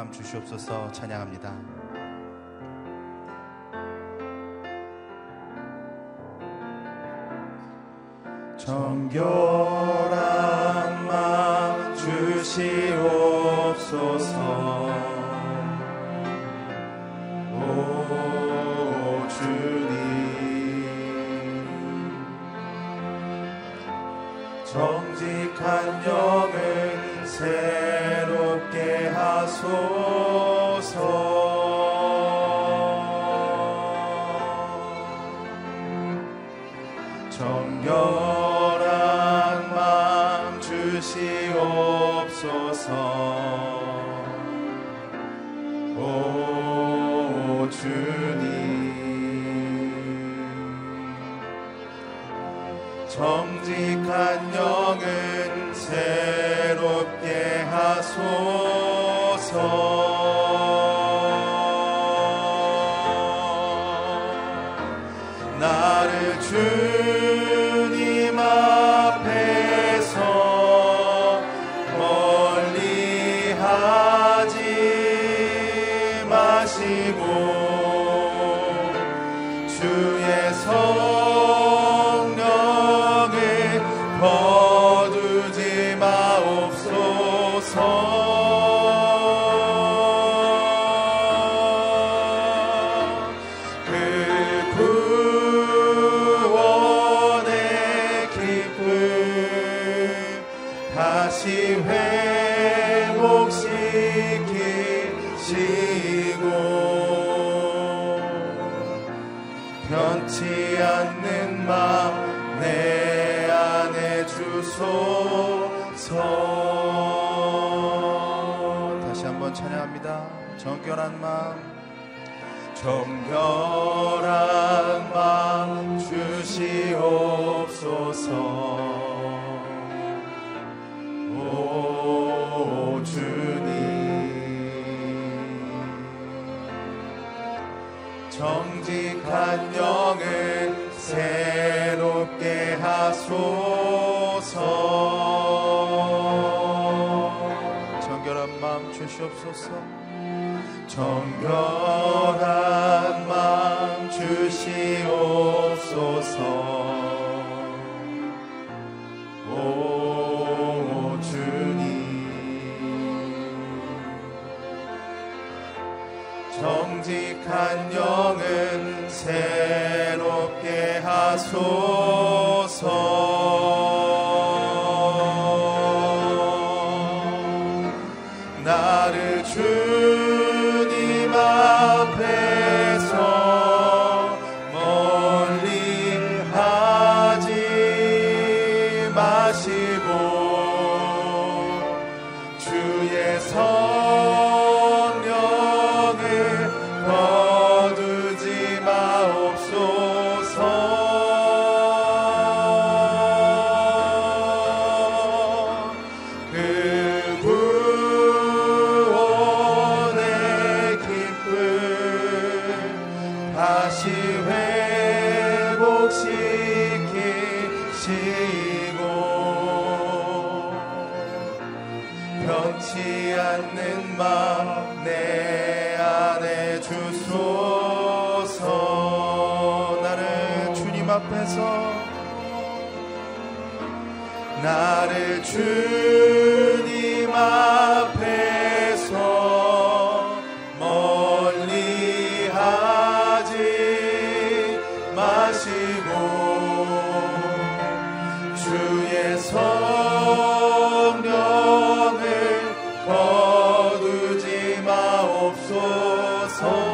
마음 주시옵소서 찬양합니다. 정결한 마음 주시옵소서 정직한 영을 새롭게 하소서. 한번 찬양합니다. 정결한 마음. 정결한 마음 주시옵소서. 오 정직한 영을 새롭게 하소서. 주시옵소서. 정결한 마음 주시옵소서. 오 주님. 정직한 영은 새롭게 하소서. そう。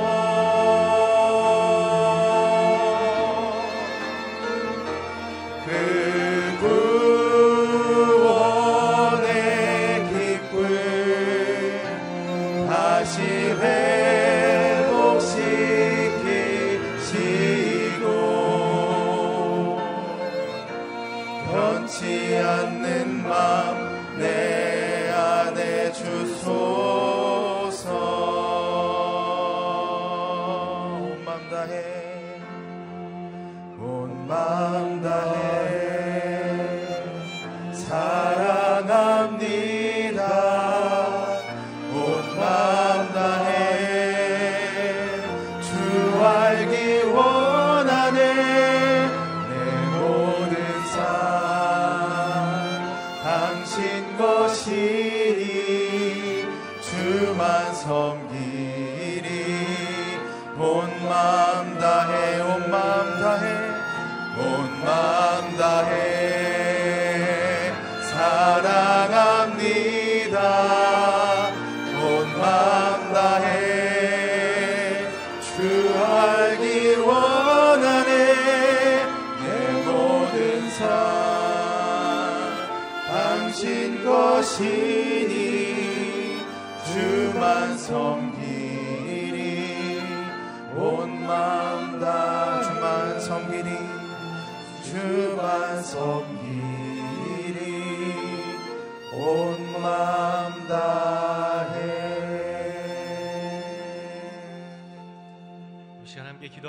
마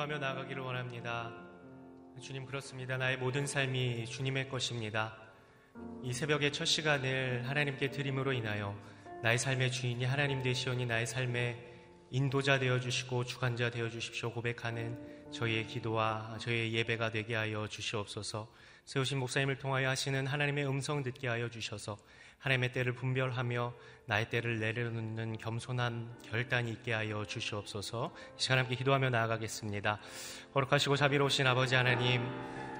기도하며 나아가기를 원합니다. 주님 그렇습니다. 나의 모든 삶이 주님의 것입니다. 이 새벽의 첫 시간을 하나님께 드림으로 인하여 나의 삶의 주인이 하나님 되시오니 나의 삶의 인도자 되어 주시고 주관자 되어 주십시오 고백하는 저희의 기도와 저희의 예배가 되게 하여 주시옵소서. 세우신 목사님을 통하여 하시는 하나님의 음성 듣게 하여 주셔서 하나님의 때를 분별하며 나의 때를 내려놓는 겸손한 결단이 있게 하여 주시옵소서. 이 시간 함께 기도하며 나아가겠습니다. 거룩하시고 자비로우신 아버지 하나님,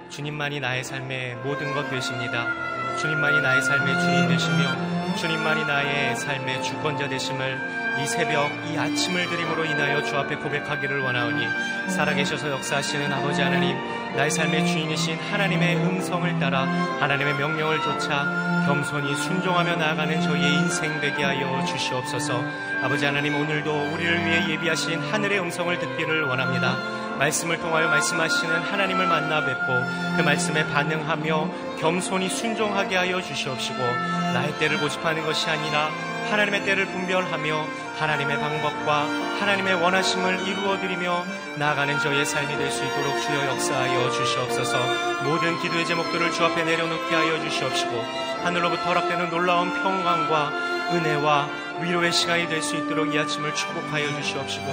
주님만이 나의 삶의 모든 것 되십니다. 주님만이 나의 삶의 주인 되시며 주님만이 나의 삶의 주권자 되심을 이 새벽 이 아침을 드림으로 인하여 주 앞에 고백하기를 원하오니 살아계셔서 역사하시는 아버지 하나님 나의 삶의 주인이신 하나님의 음성을 따라 하나님의 명령을 쫓아 겸손히 순종하며 나아가는 저희의 인생 되게 하여 주시옵소서. 아버지 하나님 오늘도 우리를 위해 예비하신 하늘의 음성을 듣기를 원합니다. 말씀을 통하여 말씀하시는 하나님을 만나 뵙고 그 말씀에 반응하며 겸손히 순종하게 하여 주시옵시고 나의 때를 고집하는 것이 아니라 하나님의 때를 분별하며 하나님의 방법과 하나님의 원하심을 이루어드리며 나아가는 저의 삶이 될 수 있도록 주여 역사하여 주시옵소서 모든 기도의 제목들을 주 앞에 내려놓게 하여 주시옵시고 하늘로부터 허락되는 놀라운 평강과 은혜와 위로의 시간이 될 수 있도록 이 아침을 축복하여 주시옵시고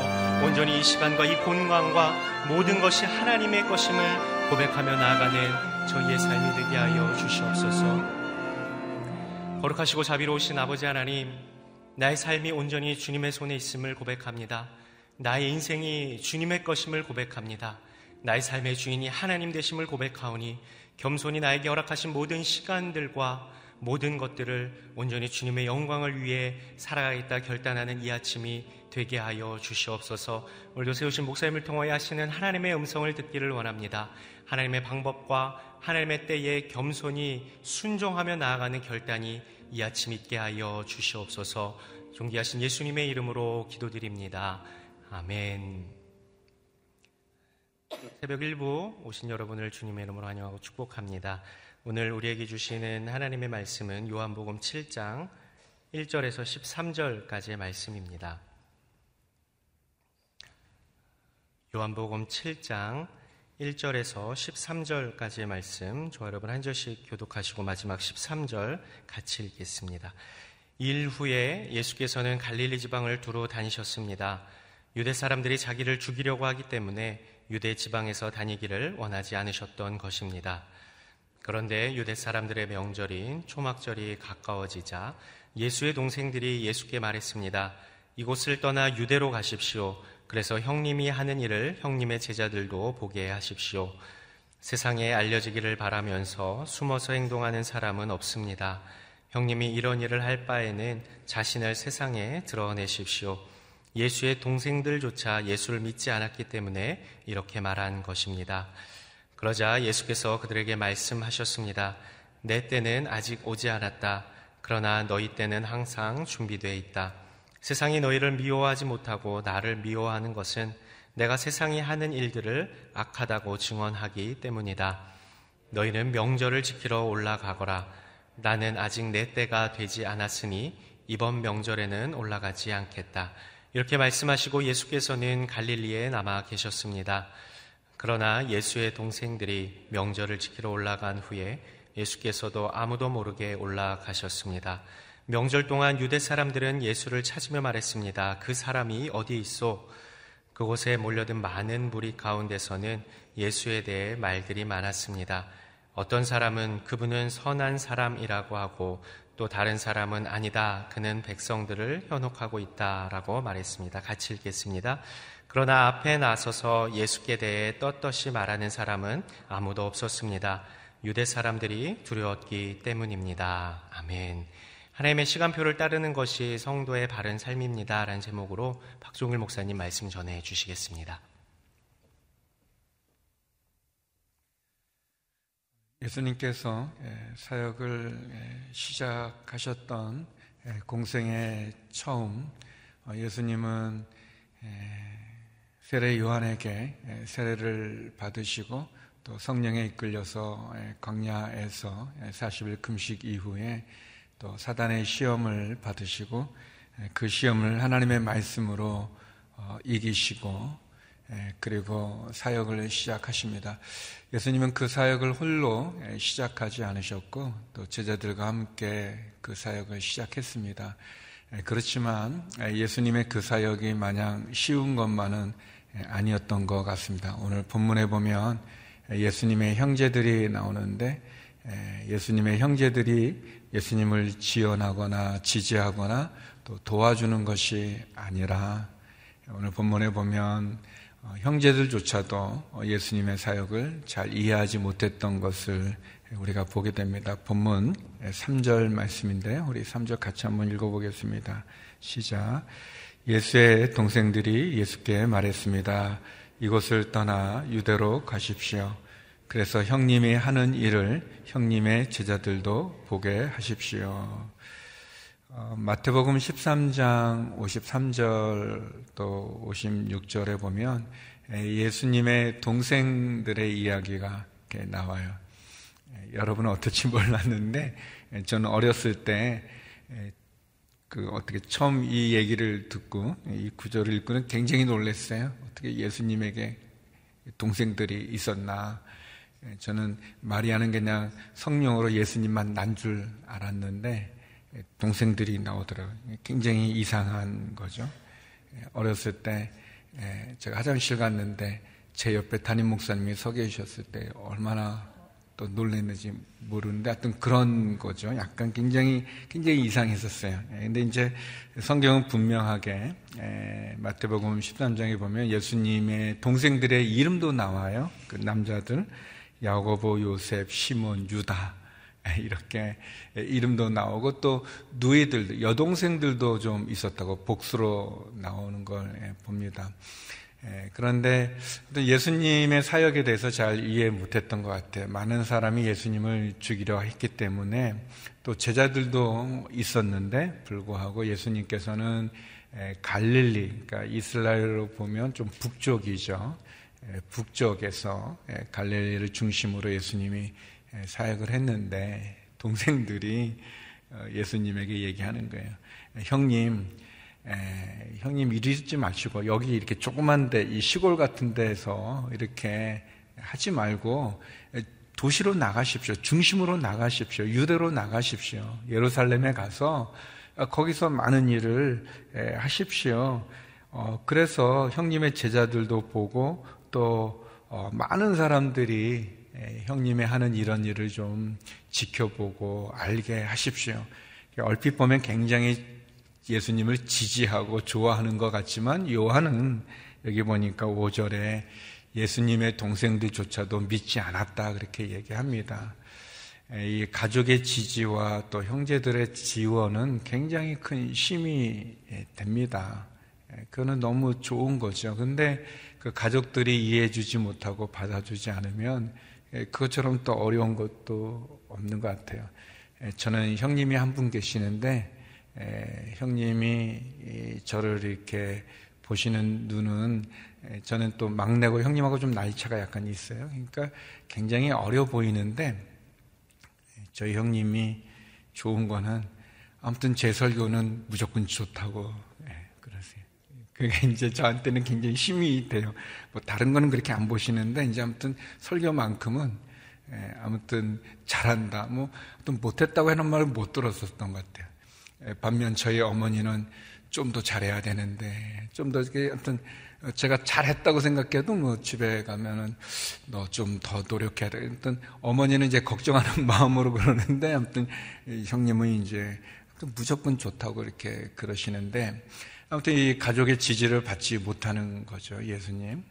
온전히 이 시간과 이 본광과 모든 것이 하나님의 것임을 고백하며 나아가는 저희의 삶이 되게 하여 주시옵소서. 거룩하시고 자비로우신 아버지 하나님, 나의 삶이 온전히 주님의 손에 있음을 고백합니다. 나의 인생이 주님의 것임을 고백합니다. 나의 삶의 주인이 하나님 되심을 고백하오니 겸손히 나에게 허락하신 모든 시간들과 모든 것들을 온전히 주님의 영광을 위해 살아가겠다 결단하는 이 아침이 되게 하여 주시옵소서. 오늘도 세우신 목사님을 통하여 하시는 하나님의 음성을 듣기를 원합니다. 하나님의 방법과 하나님의 때에 겸손히 순종하며 나아가는 결단이 이 아침 있게 하여 주시옵소서 존귀하신 예수님의 이름으로 기도드립니다. 아멘. 새벽 일부 오신 여러분을 주님의 이름으로 환영하고 축복합니다. 오늘 우리에게 주시는 하나님의 말씀은 요한복음 7장 1절에서 13절까지의 말씀입니다. 요한복음 7장 1절에서 13절까지의 말씀, 저 여러분 한 절씩 교독하시고 마지막 13절 같이 읽겠습니다. 일 후에 예수께서는 갈릴리 지방을 두루 다니셨습니다. 유대 사람들이 자기를 죽이려고 하기 때문에 유대 지방에서 다니기를 원하지 않으셨던 것입니다. 그런데 유대 사람들의 명절인 초막절이 가까워지자 예수의 동생들이 예수께 말했습니다. 이곳을 떠나 유대로 가십시오. 그래서 형님이 하는 일을 형님의 제자들도 보게 하십시오. 세상에 알려지기를 바라면서 숨어서 행동하는 사람은 없습니다. 형님이 이런 일을 할 바에는 자신을 세상에 드러내십시오. 예수의 동생들조차 예수를 믿지 않았기 때문에 이렇게 말한 것입니다. 그러자 예수께서 그들에게 말씀하셨습니다. 내 때는 아직 오지 않았다. 그러나 너희 때는 항상 준비되어 있다. 세상이 너희를 미워하지 못하고 나를 미워하는 것은 내가 세상이 하는 일들을 악하다고 증언하기 때문이다. 너희는 명절을 지키러 올라가거라. 나는 아직 내 때가 되지 않았으니 이번 명절에는 올라가지 않겠다. 이렇게 말씀하시고 예수께서는 갈릴리에 남아 계셨습니다. 그러나 예수의 동생들이 명절을 지키러 올라간 후에 예수께서도 아무도 모르게 올라가셨습니다. 명절 동안 유대 사람들은 예수를 찾으며 말했습니다. 그 사람이 어디 있어? 그곳에 몰려든 많은 무리 가운데서는 예수에 대해 말들이 많았습니다. 어떤 사람은 그분은 선한 사람이라고 하고 또 다른 사람은 아니다. 그는 백성들을 현혹하고 있다 라고 말했습니다. 같이 읽겠습니다. 그러나 앞에 나서서 예수께 대해 떳떳이 말하는 사람은 아무도 없었습니다. 유대 사람들이 두려웠기 때문입니다. 아멘. 하나님의 시간표를 따르는 것이 성도의 바른 삶입니다. 라는 제목으로 박종일 목사님 말씀 전해 주시겠습니다. 예수님께서 예, 사역을 예, 시작하셨던 예, 공생의 처음 어, 예수님은 세례 요한에게 세례를 받으시고 또 성령에 이끌려서 광야에서 40일 금식 이후에 또 사단의 시험을 받으시고 그 시험을 하나님의 말씀으로 어, 이기시고 그리고 사역을 시작하십니다. 예수님은 그 사역을 홀로 시작하지 않으셨고 또 제자들과 함께 그 사역을 시작했습니다. 그렇지만 예수님의 그 사역이 마냥 쉬운 것만은 아니었던 것 같습니다. 오늘 본문에 보면 예수님의 형제들이 나오는데 예수님의 형제들이 예수님을 지원하거나 지지하거나 또 도와주는 것이 아니라 오늘 본문에 보면 어, 형제들조차도 예수님의 사역을 잘 이해하지 못했던 것을 우리가 보게 됩니다. 본문 3절 말씀인데요. 우리 3절 같이 한번 읽어보겠습니다. 시작. 예수의 동생들이 예수께 말했습니다. 이곳을 떠나 유대로 가십시오. 그래서 형님이 하는 일을 형님의 제자들도 보게 하십시오. 어, 마태복음 13장 53절 또 56절에 보면 예수님의 동생들의 이야기가 나와요. 여러분은 어떨지 몰랐는데 저는 어렸을 때 그 어떻게 처음 이 얘기를 듣고 이 구절을 읽고는 굉장히 놀랐어요. 어떻게 예수님에게 동생들이 있었나? 저는 마리아는 그냥 성령으로 예수님만 난 줄 알았는데 동생들이 나오더라고요. 굉장히 이상한 거죠. 어렸을 때 제가 화장실 갔는데 제 옆에 담임 목사님이 서 계셨을 때 얼마나 또 놀랐는지 모르는데 하여튼 그런 거죠. 약간 굉장히 굉장히 이상했었어요. 근데 이제 성경은 분명하게 마태복음 13장에 보면 예수님의 동생들의 이름도 나와요. 그 남자들 야고보, 요셉, 시몬, 유다 이렇게 이름도 나오고 또 누이들, 여동생들도 좀 있었다고 복수로 나오는 걸 봅니다. 그런데 예수님의 사역에 대해서 잘 이해 못했던 것 같아요. 많은 사람이 예수님을 죽이려 했기 때문에 또 제자들도 있었는데 불구하고 예수님께서는 갈릴리, 그러니까 이스라엘로 보면 좀 북쪽이죠. 북쪽에서 갈릴리를 중심으로 예수님이 사역을 했는데 동생들이 어, 예수님에게 얘기하는 거예요. 형님, 형님 이러지 마시고 여기 이렇게 조그만데 이 시골 같은 데서 이렇게 하지 말고 도시로 나가십시오. 중심으로 나가십시오. 유대로 나가십시오. 예루살렘에 가서 거기서 많은 일을 하십시오. 어, 그래서 형님의 제자들도 보고 또 어, 많은 사람들이 형님의 하는 이런 일을 좀 지켜보고 알게 하십시오. 얼핏 보면 굉장히 예수님을 지지하고 좋아하는 것 같지만 요한은 여기 보니까 5절에 예수님의 동생들조차도 믿지 않았다 그렇게 얘기합니다. 이 가족의 지지와 또 형제들의 지원은 굉장히 큰 힘이 됩니다. 그거는 너무 좋은 거죠. 근데 그 가족들이 이해해주지 못하고 받아주지 않으면 그것처럼 또 어려운 것도 없는 것 같아요. 저는 형님이 한 분 계시는데 형님이 저를 이렇게 보시는 눈은 저는 또 막내고 형님하고 좀 나이 차가 약간 있어요. 그러니까 굉장히 어려 보이는데 저희 형님이 좋은 거는 아무튼 제 설교는 무조건 좋다고 그 게 이제 저한테는 굉장히 힘이 돼요. 뭐 다른 거는 그렇게 안 보시는데 이제 아무튼 설교만큼은 예, 아무튼 잘한다. 뭐또 못했다고 하는 말을 못 들었었던 것 같아요. 예, 반면 저희 어머니는 좀 더 잘해야 되는데 좀더 어떤 제가 잘했다고 생각해도 뭐 집에 가면은 너 좀 더 노력해야 돼. 어떤 어머니는 이제 걱정하는 마음으로 그러는데 아무튼 형님은 이제 무조건 좋다고 이렇게 그러시는데 아무튼 이 가족의 지지를 받지 못하는 거죠 예수님.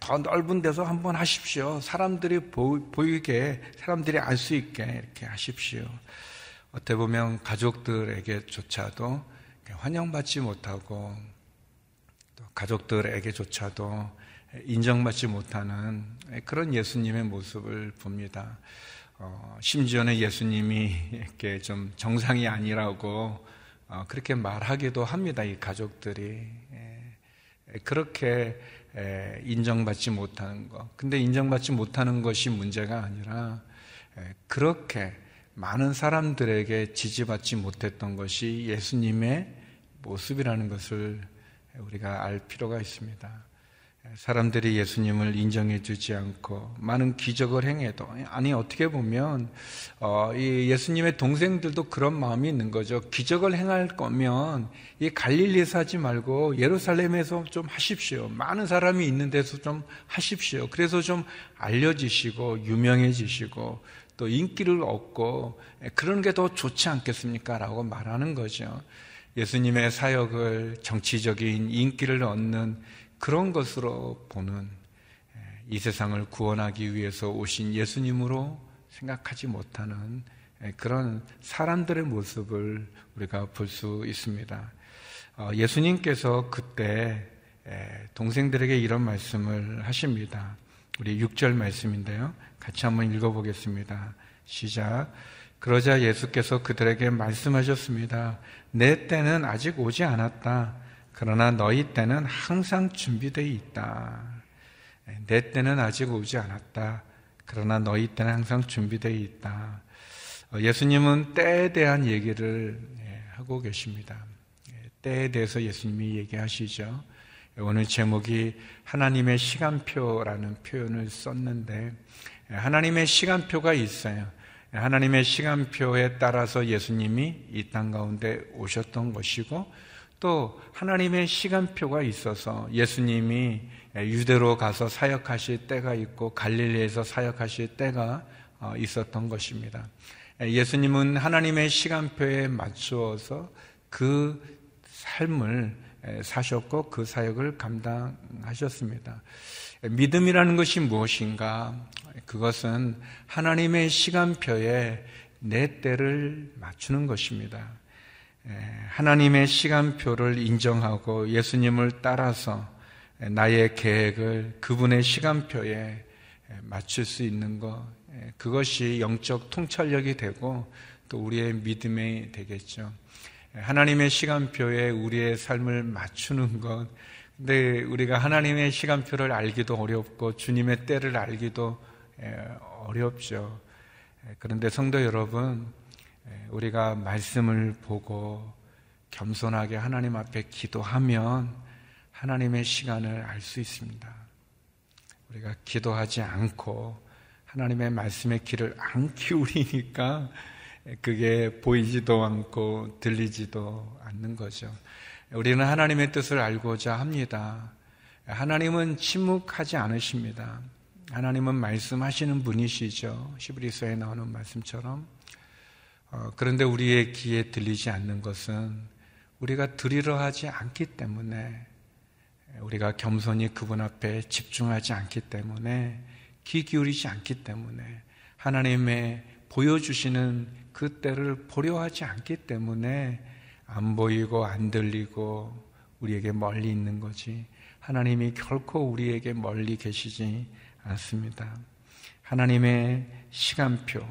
더 넓은 데서 한번 하십시오. 사람들이 보이게, 사람들이 알 수 있게 이렇게 하십시오. 어떻게 보면 가족들에게조차도 환영받지 못하고 또 가족들에게조차도 인정받지 못하는 그런 예수님의 모습을 봅니다. 어, 심지어는 예수님이 이렇게 좀 정상이 아니라고 어, 그렇게 말하기도 합니다. 이 가족들이 그렇게 인정받지 못하는 것. 근데 인정받지 못하는 것이 문제가 아니라 그렇게 많은 사람들에게 지지받지 못했던 것이 예수님의 모습이라는 것을 우리가 알 필요가 있습니다. 사람들이 예수님을 인정해 주지 않고 많은 기적을 행해도 아니 어떻게 보면 어, 이 예수님의 동생들도 그런 마음이 있는 거죠. 기적을 행할 거면 이 갈릴리에서 하지 말고 예루살렘에서 좀 하십시오. 많은 사람이 있는 데서 좀 하십시오. 그래서 좀 알려지시고 유명해지시고 또 인기를 얻고 그런 게 더 좋지 않겠습니까? 라고 말하는 거죠. 예수님의 사역을 정치적인 인기를 얻는 그런 것으로 보는 이 세상을 구원하기 위해서 오신 예수님으로 생각하지 못하는 그런 사람들의 모습을 우리가 볼 수 있습니다. 어, 예수님께서 그때 동생들에게 이런 말씀을 하십니다. 우리 6절 말씀인데요. 같이 한번 읽어보겠습니다. 시작. 그러자 예수께서 그들에게 말씀하셨습니다. 내 때는 아직 오지 않았다. 그러나 너희 때는 항상 준비되어 있다. 내 때는 아직 오지 않았다. 그러나 너희 때는 항상 준비되어 있다. 어, 예수님은 때에 대한 얘기를 예, 하고 계십니다. 예, 때에 대해서 예수님이 얘기하시죠. 오늘 제목이 하나님의 시간표라는 표현을 썼는데 예, 하나님의 시간표가 있어요. 하나님의 시간표에 따라서 예수님이 이 땅 가운데 오셨던 것이고 또 하나님의 시간표가 있어서 예수님이 유대로 가서 사역하실 때가 있고 갈릴리에서 사역하실 때가 어, 있었던 것입니다. 예수님은 하나님의 시간표에 맞추어서 그 삶을 사셨고 그 사역을 감당하셨습니다. 믿음이라는 것이 무엇인가? 그것은 하나님의 시간표에 내 때를 맞추는 것입니다. 하나님의 시간표를 인정하고 예수님을 따라서 나의 계획을 그분의 시간표에 맞출 수 있는 것, 그것이 영적 통찰력이 되고 또 우리의 믿음이 되겠죠. 하나님의 시간표에 우리의 삶을 맞추는 것, 근데 우리가 하나님의 시간표를 알기도 어렵고 주님의 때를 알기도 어렵죠. 그런데 성도 여러분, 우리가 말씀을 보고 겸손하게 하나님 앞에 기도하면 하나님의 시간을 알 수 있습니다. 우리가 기도하지 않고 하나님의 말씀의 귀를 안 기울이니까 그게 보이지도 않고 들리지도 않는 거죠. 우리는 하나님의 뜻을 알고자 합니다. 하나님은 침묵하지 않으십니다. 하나님은 말씀하시는 분이시죠. 시브리서에 나오는 말씀처럼. 어, 그런데 우리의 귀에 들리지 않는 것은 우리가 들으려 하지 않기 때문에 우리가 겸손히 그분 앞에 집중하지 않기 때문에 귀 기울이지 않기 때문에 하나님의 보여주시는 그 때를 보려 하지 않기 때문에 안 보이고 안 들리고 우리에게 멀리 있는 거지 하나님이 결코 우리에게 멀리 계시지 않습니다. 하나님의 시간표,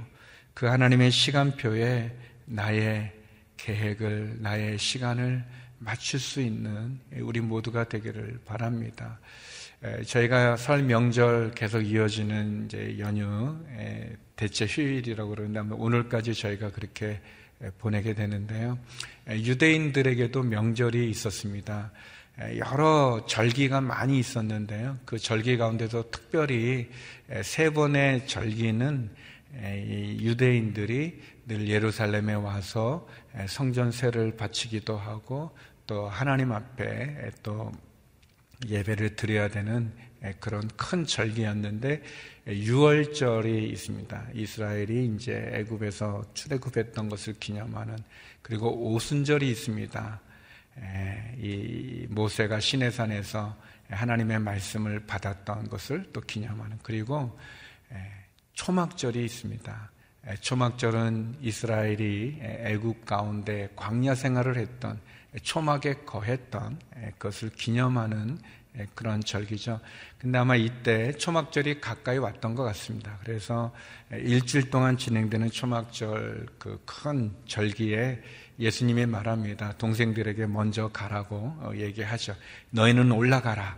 그 하나님의 시간표에 나의 계획을, 나의 시간을 맞출 수 있는 우리 모두가 되기를 바랍니다. 저희가 설 명절 계속 이어지는 이제 연휴 대체 휴일이라고 그러는데 오늘까지 저희가 그렇게 보내게 되는데요. 유대인들에게도 명절이 있었습니다. 여러 절기가 많이 있었는데요. 그 절기 가운데서 특별히 세 번의 절기는 유대인들이 늘 예루살렘에 와서 성전세를 바치기도 하고 또 하나님 앞에 또 예배를 드려야 되는 그런 큰 절기였는데 6월절이 있습니다. 이스라엘이 이제 애굽에서 출애굽했던 것을 기념하는 그리고 오순절이 있습니다. 이 모세가 시내산에서 하나님의 말씀을 받았던 것을 또 기념하는 그리고 초막절이 있습니다. 초막절은 이스라엘이 애굽 가운데 광야 생활을 했던 초막에 거했던 것을 기념하는 그런 절기죠. 근데 아마 이때 초막절이 가까이 왔던 것 같습니다. 그래서 일주일 동안 진행되는 초막절 그 큰 절기에 예수님이 말합니다. 동생들에게 먼저 가라고 어, 얘기하죠. 너희는 올라가라.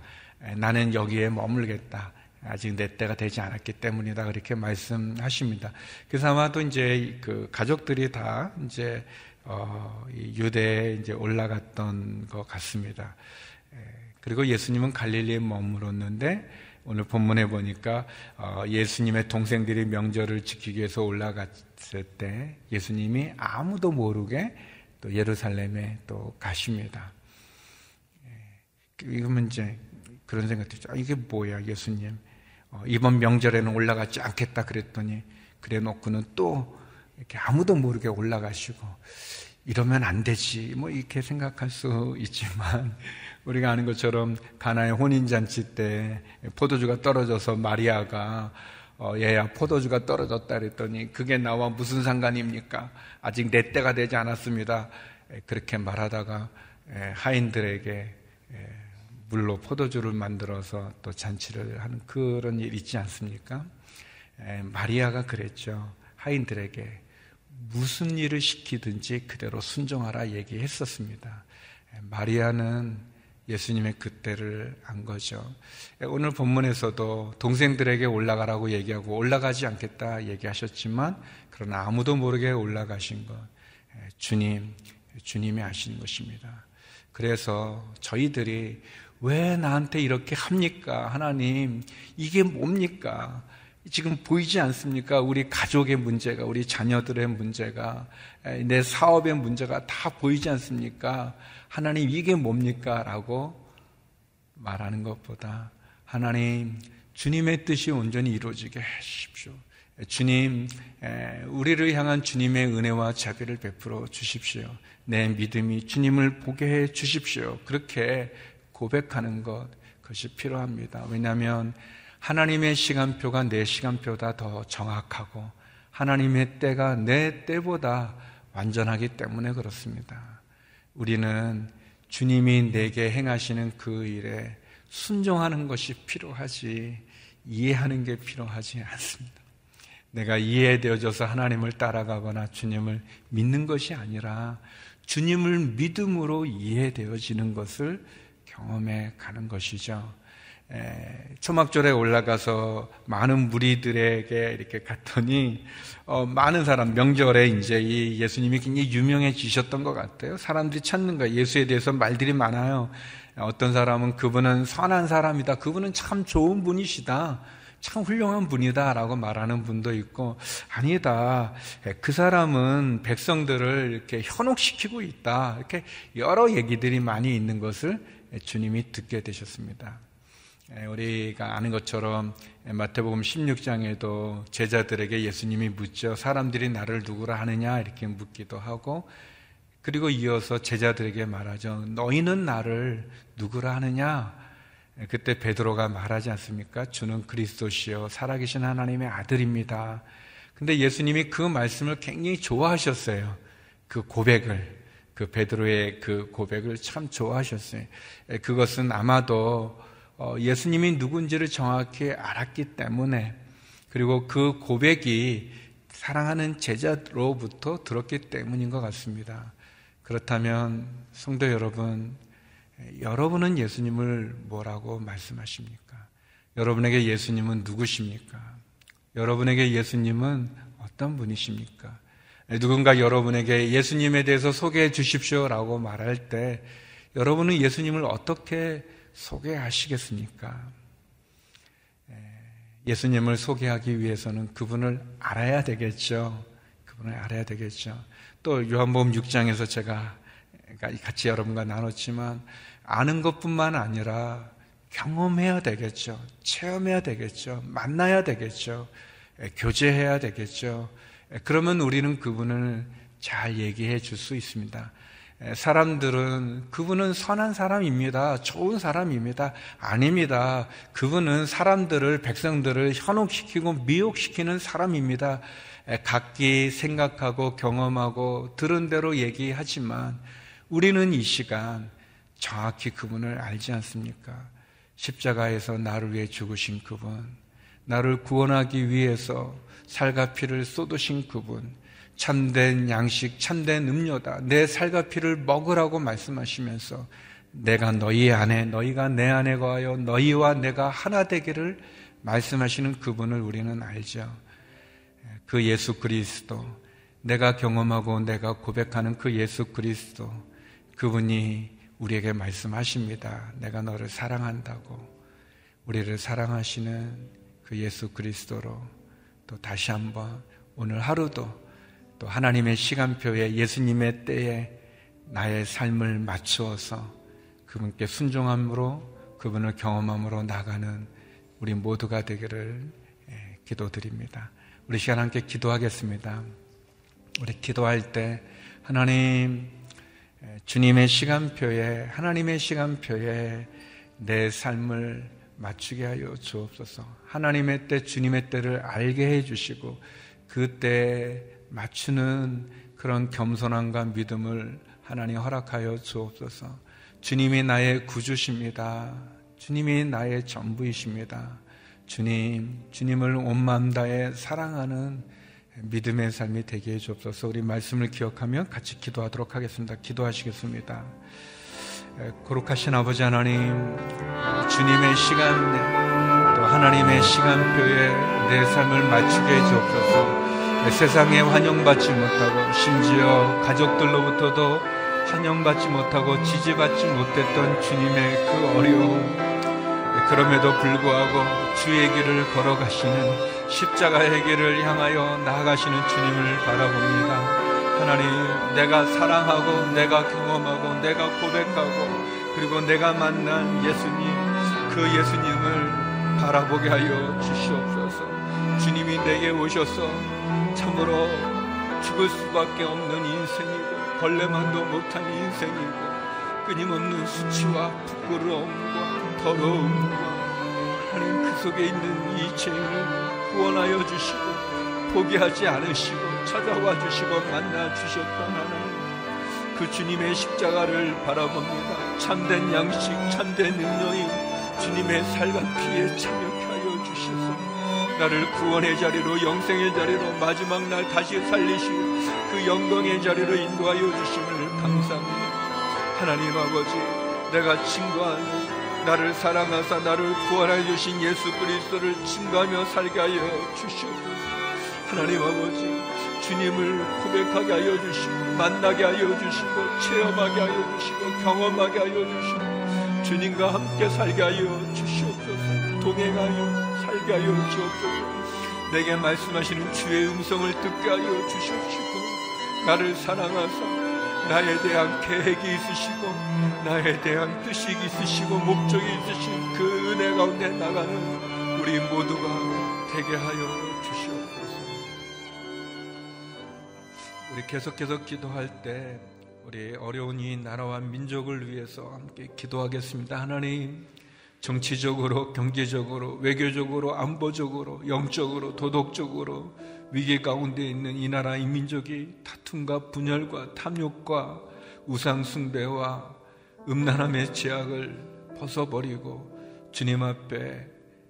나는 여기에 머물겠다. 아직 내 때가 되지 않았기 때문이다. 그렇게 말씀하십니다. 그래서 아마도 이제 그 가족들이 다 이제 어, 유대에 이제 올라갔던 것 같습니다. 그리고 예수님은 갈릴리에 머물었는데 오늘 본문에 보니까 어, 예수님의 동생들이 명절을 지키기 위해서 올라갔을 때 예수님이 아무도 모르게 또 예루살렘에 또 가십니다. 이러면 이제 그런 생각이 들죠. 아, 이게 뭐야, 예수님. 어, 이번 명절에는 올라가지 않겠다 그랬더니 그래 놓고는 또 이렇게 아무도 모르게 올라가시고 이러면 안 되지. 뭐 이렇게 생각할 수 있지만 우리가 아는 것처럼 가나의 혼인 잔치 때 포도주가 떨어져서 마리아가 어, 얘야 포도주가 떨어졌다 그랬더니 그게 나와 무슨 상관입니까? 아직 내 때가 되지 않았습니다. 그렇게 말하다가 하인들에게 물로 포도주를 만들어서 또 잔치를 하는 그런 일 있지 않습니까? 마리아가 그랬죠. 하인들에게 무슨 일을 시키든지 그대로 순종하라 얘기했었습니다. 마리아는 예수님의 그때를 안 거죠. 오늘 본문에서도 동생들에게 올라가라고 얘기하고 올라가지 않겠다 얘기하셨지만 그러나 아무도 모르게 올라가신 것 주님, 주님이 아시는 것입니다. 그래서 저희들이 왜 나한테 이렇게 합니까? 하나님, 이게 뭡니까? 지금 보이지 않습니까? 우리 가족의 문제가, 우리 자녀들의 문제가, 내 사업의 문제가 다 보이지 않습니까? 하나님, 이게 뭡니까? 라고 말하는 것보다 하나님, 주님의 뜻이 온전히 이루어지게 하십시오. 주님, 우리를 향한 주님의 은혜와 자비를 베풀어 주십시오. 내 믿음이 주님을 보게 해 주십시오. 그렇게 고백하는 것, 그것이 필요합니다. 왜냐하면 하나님의 시간표가 내 시간표보다 더 정확하고 하나님의 때가 내 때보다 완전하기 때문에 그렇습니다. 우리는 주님이 내게 행하시는 그 일에 순종하는 것이 필요하지 이해하는 게 필요하지 않습니다. 내가 이해되어져서 하나님을 따라가거나 주님을 믿는 것이 아니라 주님을 믿음으로 이해되어지는 것을 경험해 가는 것이죠. 초막절에 올라가서 많은 무리들에게 이렇게 갔더니 어, 많은 사람 명절에 이제 이 예수님이 굉장히 유명해지셨던 것 같아요. 사람들이 찾는 거예요. 예수에 대해서 말들이 많아요. 어떤 사람은 그분은 선한 사람이다. 그분은 참 좋은 분이시다. 참 훌륭한 분이다 라고 말하는 분도 있고 아니다. 그 사람은 백성들을 이렇게 현혹시키고 있다. 이렇게 여러 얘기들이 많이 있는 것을 주님이 듣게 되셨습니다. 우리가 아는 것처럼 마태복음 16장에도 제자들에게 예수님이 묻죠. 사람들이 나를 누구라 하느냐 이렇게 묻기도 하고 그리고 이어서 제자들에게 말하죠. 너희는 나를 누구라 하느냐? 그때 베드로가 말하지 않습니까? 주는 그리스도시요 살아계신 하나님의 아들입니다. 근데 예수님이 그 말씀을 굉장히 좋아하셨어요. 그 고백을 그 베드로의 그 고백을 참 좋아하셨어요. 그것은 아마도 어, 예수님이 누군지를 정확히 알았기 때문에 그리고 그 고백이 사랑하는 제자로부터 들었기 때문인 것 같습니다. 그렇다면 성도 여러분, 여러분은 예수님을 뭐라고 말씀하십니까? 여러분에게 예수님은 누구십니까? 여러분에게 예수님은 어떤 분이십니까? 누군가 여러분에게 예수님에 대해서 소개해 주십시오 라고 말할 때 여러분은 예수님을 어떻게 소개하시겠습니까? 예수님을 소개하기 위해서는 그분을 알아야 되겠죠. 그분을 알아야 되겠죠. 또 요한복음 6장에서 제가 그러니까 같이 여러분과 나눴지만 아는 것뿐만 아니라 경험해야 되겠죠. 체험해야 되겠죠. 만나야 되겠죠. 교제해야 되겠죠. 그러면 우리는 그분을 잘 얘기해 줄 수 있습니다. 사람들은 그분은 선한 사람입니다. 좋은 사람입니다. 아닙니다. 그분은 사람들을, 백성들을 현혹시키고 미혹시키는 사람입니다. 각기 생각하고 경험하고 들은 대로 얘기하지만 우리는 이 시간 정확히 그분을 알지 않습니까? 십자가에서 나를 위해 죽으신 그분, 나를 구원하기 위해서 살과 피를 쏟으신 그분, 참된 양식, 참된 음료다. 내 살과 피를 먹으라고 말씀하시면서 내가 너희 안에, 너희가 내 안에 거하여 너희와 내가 하나 되기를 말씀하시는 그분을 우리는 알죠. 그 예수 그리스도, 내가 경험하고 내가 고백하는 그 예수 그리스도, 그분이 우리에게 말씀하십니다. 내가 너를 사랑한다고. 우리를 사랑하시는 그 예수 그리스도로 또 다시 한번 오늘 하루도 또 하나님의 시간표에 예수님의 때에 나의 삶을 맞추어서 그분께 순종함으로 그분을 경험함으로 나가는 우리 모두가 되기를 예, 기도드립니다. 우리 시간 함께 기도하겠습니다. 우리 기도할 때 하나님 주님의 시간표에 하나님의 시간표에 내 삶을 맞추게 하여 주옵소서. 하나님의 때 주님의 때를 알게 해 주시고 그때 맞추는 그런 겸손함과 믿음을 하나님 허락하여 주옵소서. 주님이 나의 구주십니다. 주님이 나의 전부이십니다. 주님, 주님을 온 마음 다해 사랑하는 믿음의 삶이 되게 해 주옵소서. 우리 말씀을 기억하며 같이 기도하도록 하겠습니다. 기도하시겠습니다. 거룩하신 아버지 하나님, 주님의 시간, 또 하나님의 시간표에 내 삶을 맞추게 해 주옵소서. 세상에 환영받지 못하고 심지어 가족들로부터도 환영받지 못하고 지지받지 못했던 주님의 그 어려움 그럼에도 불구하고 주의 길을 걸어가시는 십자가의 길을 향하여 나아가시는 주님을 바라봅니다. 하나님, 내가 사랑하고, 내가 경험하고, 내가 고백하고, 그리고 내가 만난 예수님, 그 예수님을 바라보게 하여 주시옵소서. 주님이 내게 오셔서 참으로 죽을 수밖에 없는 인생이고, 벌레만도 못한 인생이고, 끊임없는 수치와 부끄러움과 더러움과 하나님 그 속에 있는 이 죄인을 구원하여 주시고 포기하지 않으시고 찾아와 주시고 만나 주셨던 하나님 그 주님의 십자가를 바라봅니다 참된 양식 참된 능력이 주님의 살과 피에 참여케 하여 주셔서 나를 구원의 자리로 영생의 자리로 마지막 날 다시 살리실 그 영광의 자리로 인도하여 주심을 감사합니다 하나님 아버지 내가 친구하는 나를 사랑하사 나를 구원하여 주신 예수 그리스도를 증거하며 살게 하여 주시옵소서. 하나님 아버지, 주님을 고백하게 하여 주시고, 만나게 하여 주시고, 체험하게 하여 주시고, 경험하게 하여 주시고, 주님과 함께 살게 하여 주시옵소서. 동행하여 살게 하여 주옵소서. 내게 말씀하시는 주의 음성을 듣게 하여 주시옵시고, 나를 사랑하사 나에 대한 계획이 있으시고 나에 대한 뜻이 있으시고 목적이 있으신 그 은혜 가운데 나가는 우리 모두가 되게 하여 주시옵소서. 우리 계속해서 기도할 때 우리 어려운 이 나라와 민족을 위해서 함께 기도하겠습니다. 하나님, 정치적으로, 경제적으로, 외교적으로, 안보적으로, 영적으로, 도덕적으로 위기 가운데 있는 이 나라 이 민족이 다툼과 분열과 탐욕과 우상숭배와 음란함의 제약을 벗어버리고 주님 앞에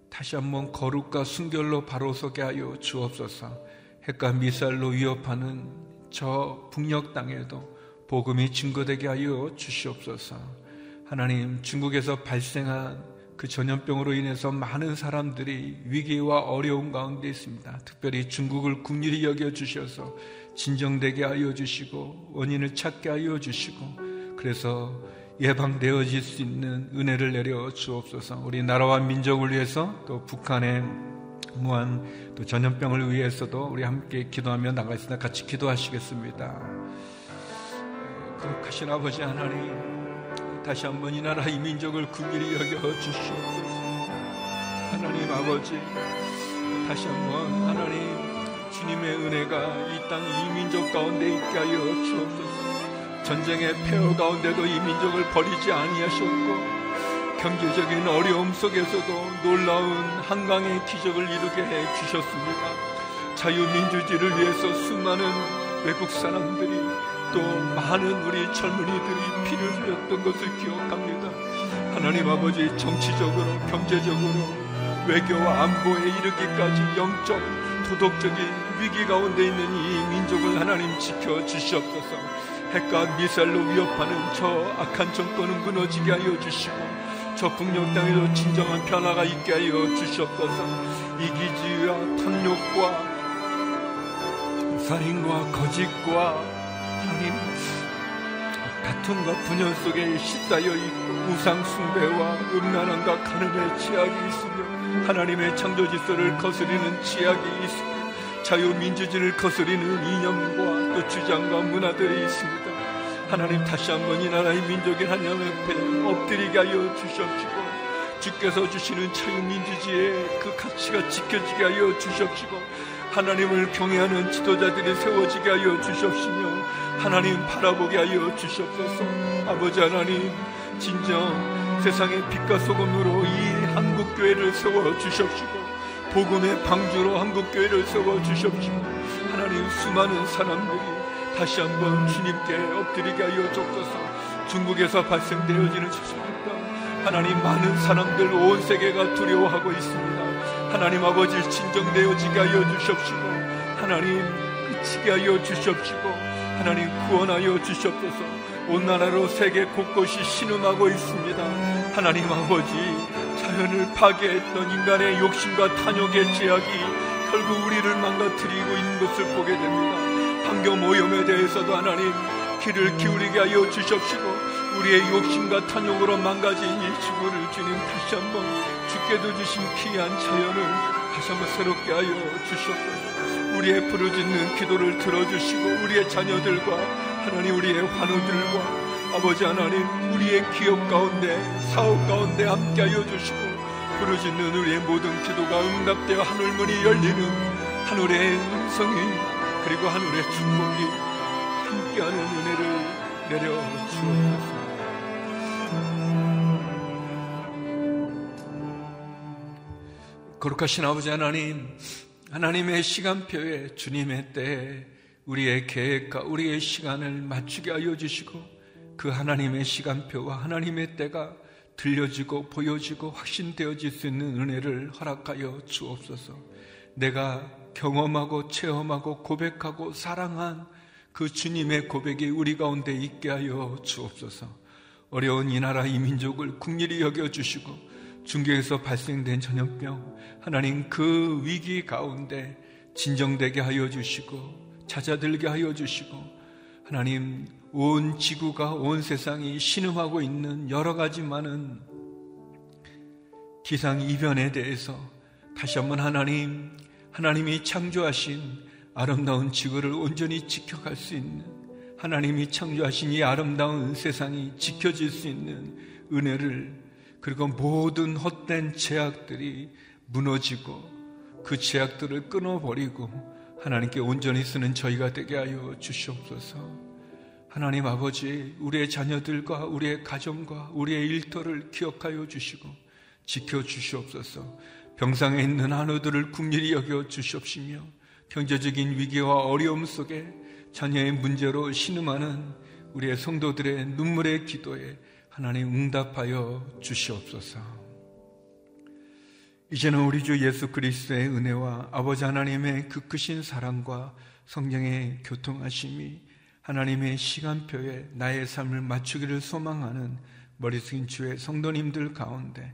다시 한번 거룩과 순결로 바로 서게 하여 주옵소서 핵과 미사일로 위협하는 저 북녘 땅에도 복음이 증거되게 하여 주시옵소서 하나님 중국에서 발생한 그 전염병으로 인해서 많은 사람들이 위기와 어려움 가운데 있습니다. 특별히 중국을 국리히 여겨 주셔서 진정되게 하여 주시고 원인을 찾게 하여 주시고 그래서 예방되어질 수 있는 은혜를 내려 주옵소서. 우리 나라와 민족을 위해서 또 북한의 무한 또 전염병을 위해서도 우리 함께 기도하며 나가겠습니다. 같이 기도하시겠습니다. 거룩하신 아버지 하나님 다시 한번 이 나라 이 민족을 국일이 여겨 주시옵소서 하나님 아버지 다시 한번 하나님 주님의 은혜가 이 땅 이 민족 가운데 있게 하여 주옵소서 전쟁의 폐허 가운데도 이 민족을 버리지 아니하셨고 경제적인 어려움 속에서도 놀라운 한강의 기적을 이루게 해 주셨습니다. 자유민주주의를 위해서 수많은 외국 사람들이 또 많은 우리 젊은이들이 피를 흘렸던 것을 기억합니다. 하나님 아버지 정치적으로 경제적으로 외교와 안보에 이르기까지 영적 도덕적인 위기 가운데 있는 이 민족을 하나님 지켜 주시옵소서. 핵과 미사일로 위협하는 저 악한 정권은 무너지게 하여 주시고 저 북녘 땅에도 진정한 변화가 있게 하여 주시옵소서 이기주의와 탐욕과 살인과 거짓과 하나님 다툼과 분열 속에 휩싸여 있고 우상 숭배와 음란함과 가늠의 지약이 있으며 하나님의 창조 질서를 거스리는 지약이 있으며 자유민주주의를 거스리는 이념과 또 주장과 문화들이 있습니다. 하나님 다시 한번 이 나라의 민족의 하나님 앞에 엎드리게 하여 주시옵시고 주께서 주시는 자유민주주의의 그 가치가 지켜지게 하여 주시옵시고 하나님을 경외하는 지도자들이 세워지게 하여 주시옵시며 하나님 바라보게 하여 주시옵소서. 아버지 하나님 진정 세상의 빛과 소금으로 이 한국교회를 세워 주시옵시고 복음의 방주로 한국교회를 세워 주시옵시고 하나님 수많은 사람들이 다시 한번 주님께 엎드리게 하여 주옵소서. 중국에서 발생되어지는 죄송합니다 하나님 많은 사람들 온 세계가 두려워하고 있습니다. 하나님 아버지 진정되어지게 하여 주시옵시고 하나님 그치게 하여 주시옵시고 하나님 구원하여 주시옵소서. 온 나라로 세계 곳곳이 신음하고 있습니다. 하나님 아버지 자연을 파괴했던 인간의 욕심과 탐욕의 제약이 결국 우리를 망가뜨리고 있는 것을 보게 됩니다 환경 오염에 대해서도 하나님 귀를 기울이게 하여 주십시고 우리의 욕심과 탐욕으로 망가진 이 지구를 주님 다시 한번 주께도 주신 귀한 자연을 다시 한번 새롭게 하여 주시옵소서. 우리의 부르짖는 기도를 들어주시고 우리의 자녀들과 하나님 우리의 환우들과 아버지 하나님 우리의 기업 가운데 사업 가운데 함께 하여 주시고 부르짖는 우리의 모든 기도가 응답되어 하늘문이 열리는 하늘의 음성이 그리고 하늘의 축복이 함께하는 은혜를 내려 주옵소서. 거룩하신 아버지 하나님, 하나님의 시간표에 주님의 때에 우리의 계획과 우리의 시간을 맞추게 하여 주시고 그 하나님의 시간표와 하나님의 때가 들려지고 보여지고 확신되어질 수 있는 은혜를 허락하여 주옵소서. 내가 경험하고 체험하고 고백하고 사랑한 그 주님의 고백이 우리 가운데 있게 하여 주옵소서. 어려운 이 나라 이 민족을 국리히 여겨 주시고 중계에서 발생된 전염병 하나님 그 위기 가운데 진정되게 하여 주시고 찾아들게 하여 주시고 하나님 온 지구가 온 세상이 신음하고 있는 여러 가지 많은 기상 이변에 대해서 다시 한번 하나님 하나님이 창조하신 아름다운 지구를 온전히 지켜갈 수 있는 하나님이 창조하신 이 아름다운 세상이 지켜질 수 있는 은혜를 그리고 모든 헛된 제약들이 무너지고 그 제약들을 끊어버리고 하나님께 온전히 쓰는 저희가 되게 하여 주시옵소서. 하나님 아버지, 우리의 자녀들과 우리의 가정과 우리의 일터를 기억하여 주시고 지켜 주시옵소서. 병상에 있는 한우들을 국리히 여겨 주시옵시며 경제적인 위기와 어려움 속에 자녀의 문제로 신음하는 우리의 성도들의 눈물의 기도에 하나님 응답하여 주시옵소서. 이제는 우리 주 예수 그리스도의 은혜와 아버지 하나님의 그 크신 사랑과 성령의 교통하심이 하나님의 시간표에 나의 삶을 맞추기를 소망하는 머리 숙인 주의 성도님들 가운데